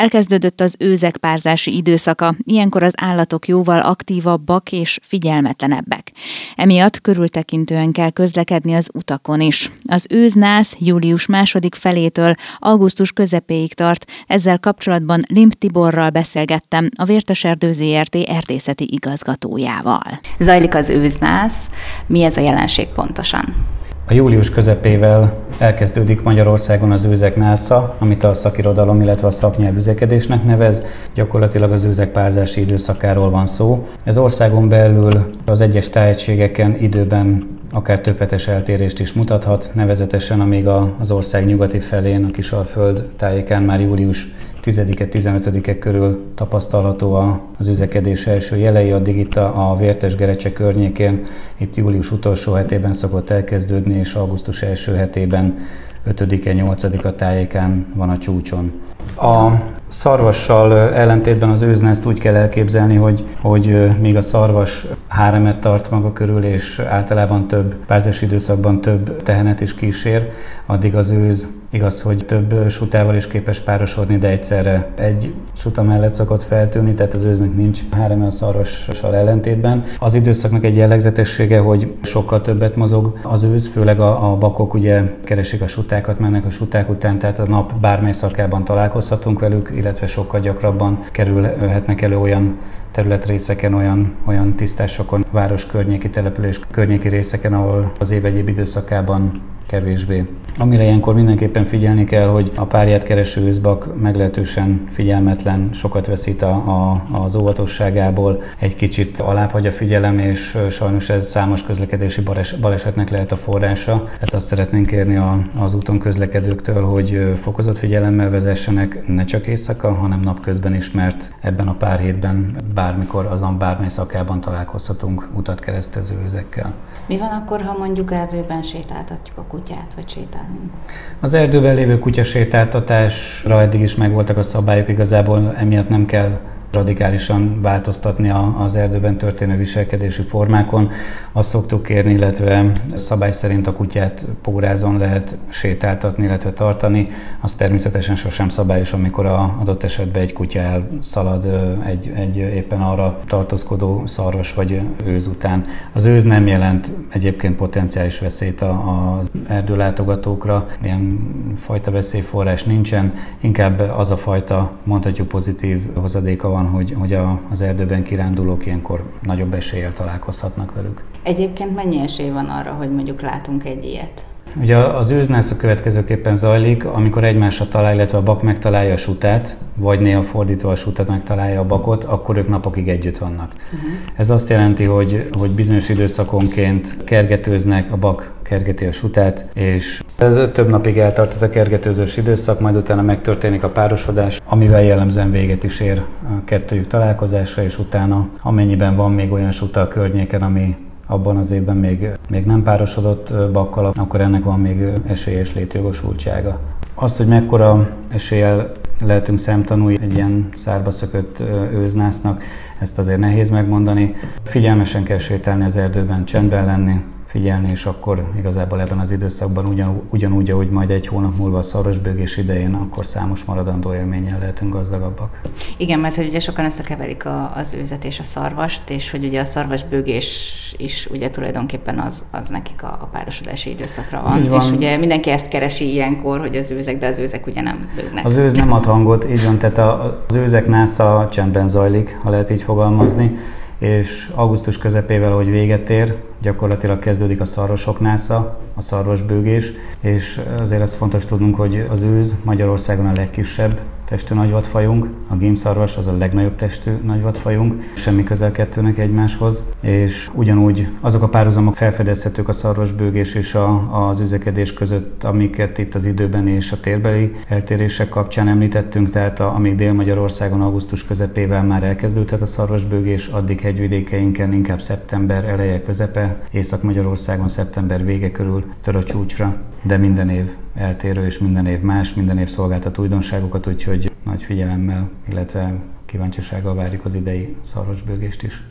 Elkezdődött az őzek párzási időszaka, ilyenkor az állatok jóval aktívabbak és figyelmetlenebbek. Emiatt körültekintően kell közlekedni az utakon is. Az őznász július második felétől augusztus közepéig tart, ezzel kapcsolatban Limp Tiborral beszélgettem, a Vérteserdő ZRT erdészeti igazgatójával. Zajlik az őznász, mi ez a jelenség pontosan? A július közepével elkezdődik Magyarországon az őzek násza, amit a szakirodalom, illetve a szaknyelv üzekedésnek nevez. Gyakorlatilag az őzek párzási időszakáról van szó. Ez országon belül az egyes tájegységeken időben akár több hetes eltérést is mutathat, nevezetesen amíg az ország nyugati felén, a Kisalföld tájékán már július 10-e, 15-e körül tapasztalható az üzekedés első jelei, addig itt a, a Vértes Gerecse környékén, itt július utolsó hetében szokott elkezdődni, és augusztus első hetében 5-e, 8-a tájékán van a csúcson. A szarvassal ellentétben az őznezt úgy kell elképzelni, hogy, hogy még a szarvas háremet tart maga körül, és általában több párzás időszakban több tehenet is kísér, addig az őz Igaz, hogy több sutával is képes párosodni, de egyszerre egy suta mellett szokott feltűnni, tehát az őznek nincs háreme a szarvassal ellentétben. Az időszaknak egy jellegzetessége, hogy sokkal többet mozog az őz, főleg a, a bakok ugye keresik a sutákat, mennek a suták után, tehát a nap bármely szakában találkozhatunk velük, illetve sokkal gyakrabban kerülhetnek elő olyan területrészeken, olyan, olyan tisztásokon, város környéki település környéki részeken, ahol az év egyéb időszakában kevésbé. Amire ilyenkor mindenképpen figyelni kell, hogy a párját kereső üzbak meglehetősen figyelmetlen, sokat veszít a, a, az óvatosságából, egy kicsit alább hagy a figyelem, és sajnos ez számos közlekedési balesetnek lehet a forrása. Tehát azt szeretnénk kérni a, az úton közlekedőktől, hogy fokozott figyelemmel vezessenek, ne csak éjszaka, hanem napközben is, mert ebben a pár hétben bármikor, azon bármely szakában találkozhatunk utat keresztező üzekkel. Mi van akkor, ha mondjuk erdőben sétáltatjuk a kutyát, vagy sétálunk? Az erdőben lévő kutyasétáltatásra eddig is megvoltak a szabályok, igazából emiatt nem kell radikálisan változtatni az erdőben történő viselkedési formákon. Azt szoktuk kérni, illetve szabály szerint a kutyát pórázon lehet sétáltatni, illetve tartani. Az természetesen sosem szabályos, amikor a adott esetben egy kutya elszalad egy, egy éppen arra tartózkodó szarvas vagy őz után. Az őz nem jelent egyébként potenciális veszélyt az erdőlátogatókra, ilyen fajta veszélyforrás nincsen, inkább az a fajta, mondhatjuk pozitív hozadéka van, van, hogy, hogy a, az erdőben kirándulók ilyenkor nagyobb eséllyel találkozhatnak velük. Egyébként mennyi esély van arra, hogy mondjuk látunk egy ilyet? Ugye az őznász a következőképpen zajlik, amikor egymásra talál, illetve a bak megtalálja a sutát, vagy néha fordítva a sutát megtalálja a bakot, akkor ők napokig együtt vannak. Uh-huh. Ez azt jelenti, hogy, hogy bizonyos időszakonként kergetőznek, a bak kergeti a sutát, és ez több napig eltart ez a kergetőzős időszak, majd utána megtörténik a párosodás, amivel jellemzően véget is ér a kettőjük találkozása, és utána amennyiben van még olyan suta a környéken, ami abban az évben még, még nem párosodott bakkal, akkor ennek van még esélyes létjogosultsága. Az, hogy mekkora eséllyel lehetünk szemtanúi egy ilyen szárba szökött őznásznak, ezt azért nehéz megmondani. Figyelmesen kell sétálni az erdőben, csendben lenni, figyelni, és akkor igazából ebben az időszakban ugyan, ugyanúgy, ahogy majd egy hónap múlva a szarosbőgés idején, akkor számos maradandó élménnyel lehetünk gazdagabbak. Igen, mert hogy ugye sokan összekeverik a, az őzet és a szarvast, és hogy ugye a szarvasbőgés is ugye tulajdonképpen az, az nekik a, a párosodási időszakra van. van. És ugye mindenki ezt keresi ilyenkor, hogy az őzek, de az őzek ugye nem bőgnek. Az őz nem ad hangot, így van, tehát az őzek násza csendben zajlik, ha lehet így fogalmazni és augusztus közepével, hogy véget ér, gyakorlatilag kezdődik a szarvasok násza, a szarvasbőgés, és azért azt fontos tudnunk, hogy az őz Magyarországon a legkisebb testű nagyvadfajunk, a gímszarvas az a legnagyobb testű nagyvadfajunk, semmi közel kettőnek egymáshoz, és ugyanúgy azok a párhuzamok felfedezhetők a szarvasbőgés és a, az üzekedés között, amiket itt az időben és a térbeli eltérések kapcsán említettünk, tehát a, amíg Dél-Magyarországon augusztus közepével már elkezdődhet a szarvasbőgés, addig hegyvidékeinken inkább szeptember eleje közepe, Észak-Magyarországon szeptember vége körül tör a csúcsra, de minden év eltérő, és minden év más, minden év szolgáltat újdonságokat, úgyhogy nagy figyelemmel, illetve kíváncsisággal várjuk az idei szarvasbőgést is.